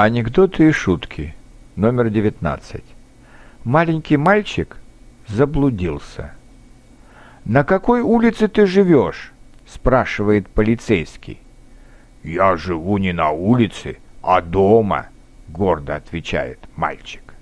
Анекдоты и шутки. Номер 19. Маленький мальчик заблудился. «На какой улице ты живешь?» – спрашивает полицейский. «Я живу не на улице, а дома», — гордо отвечает мальчик.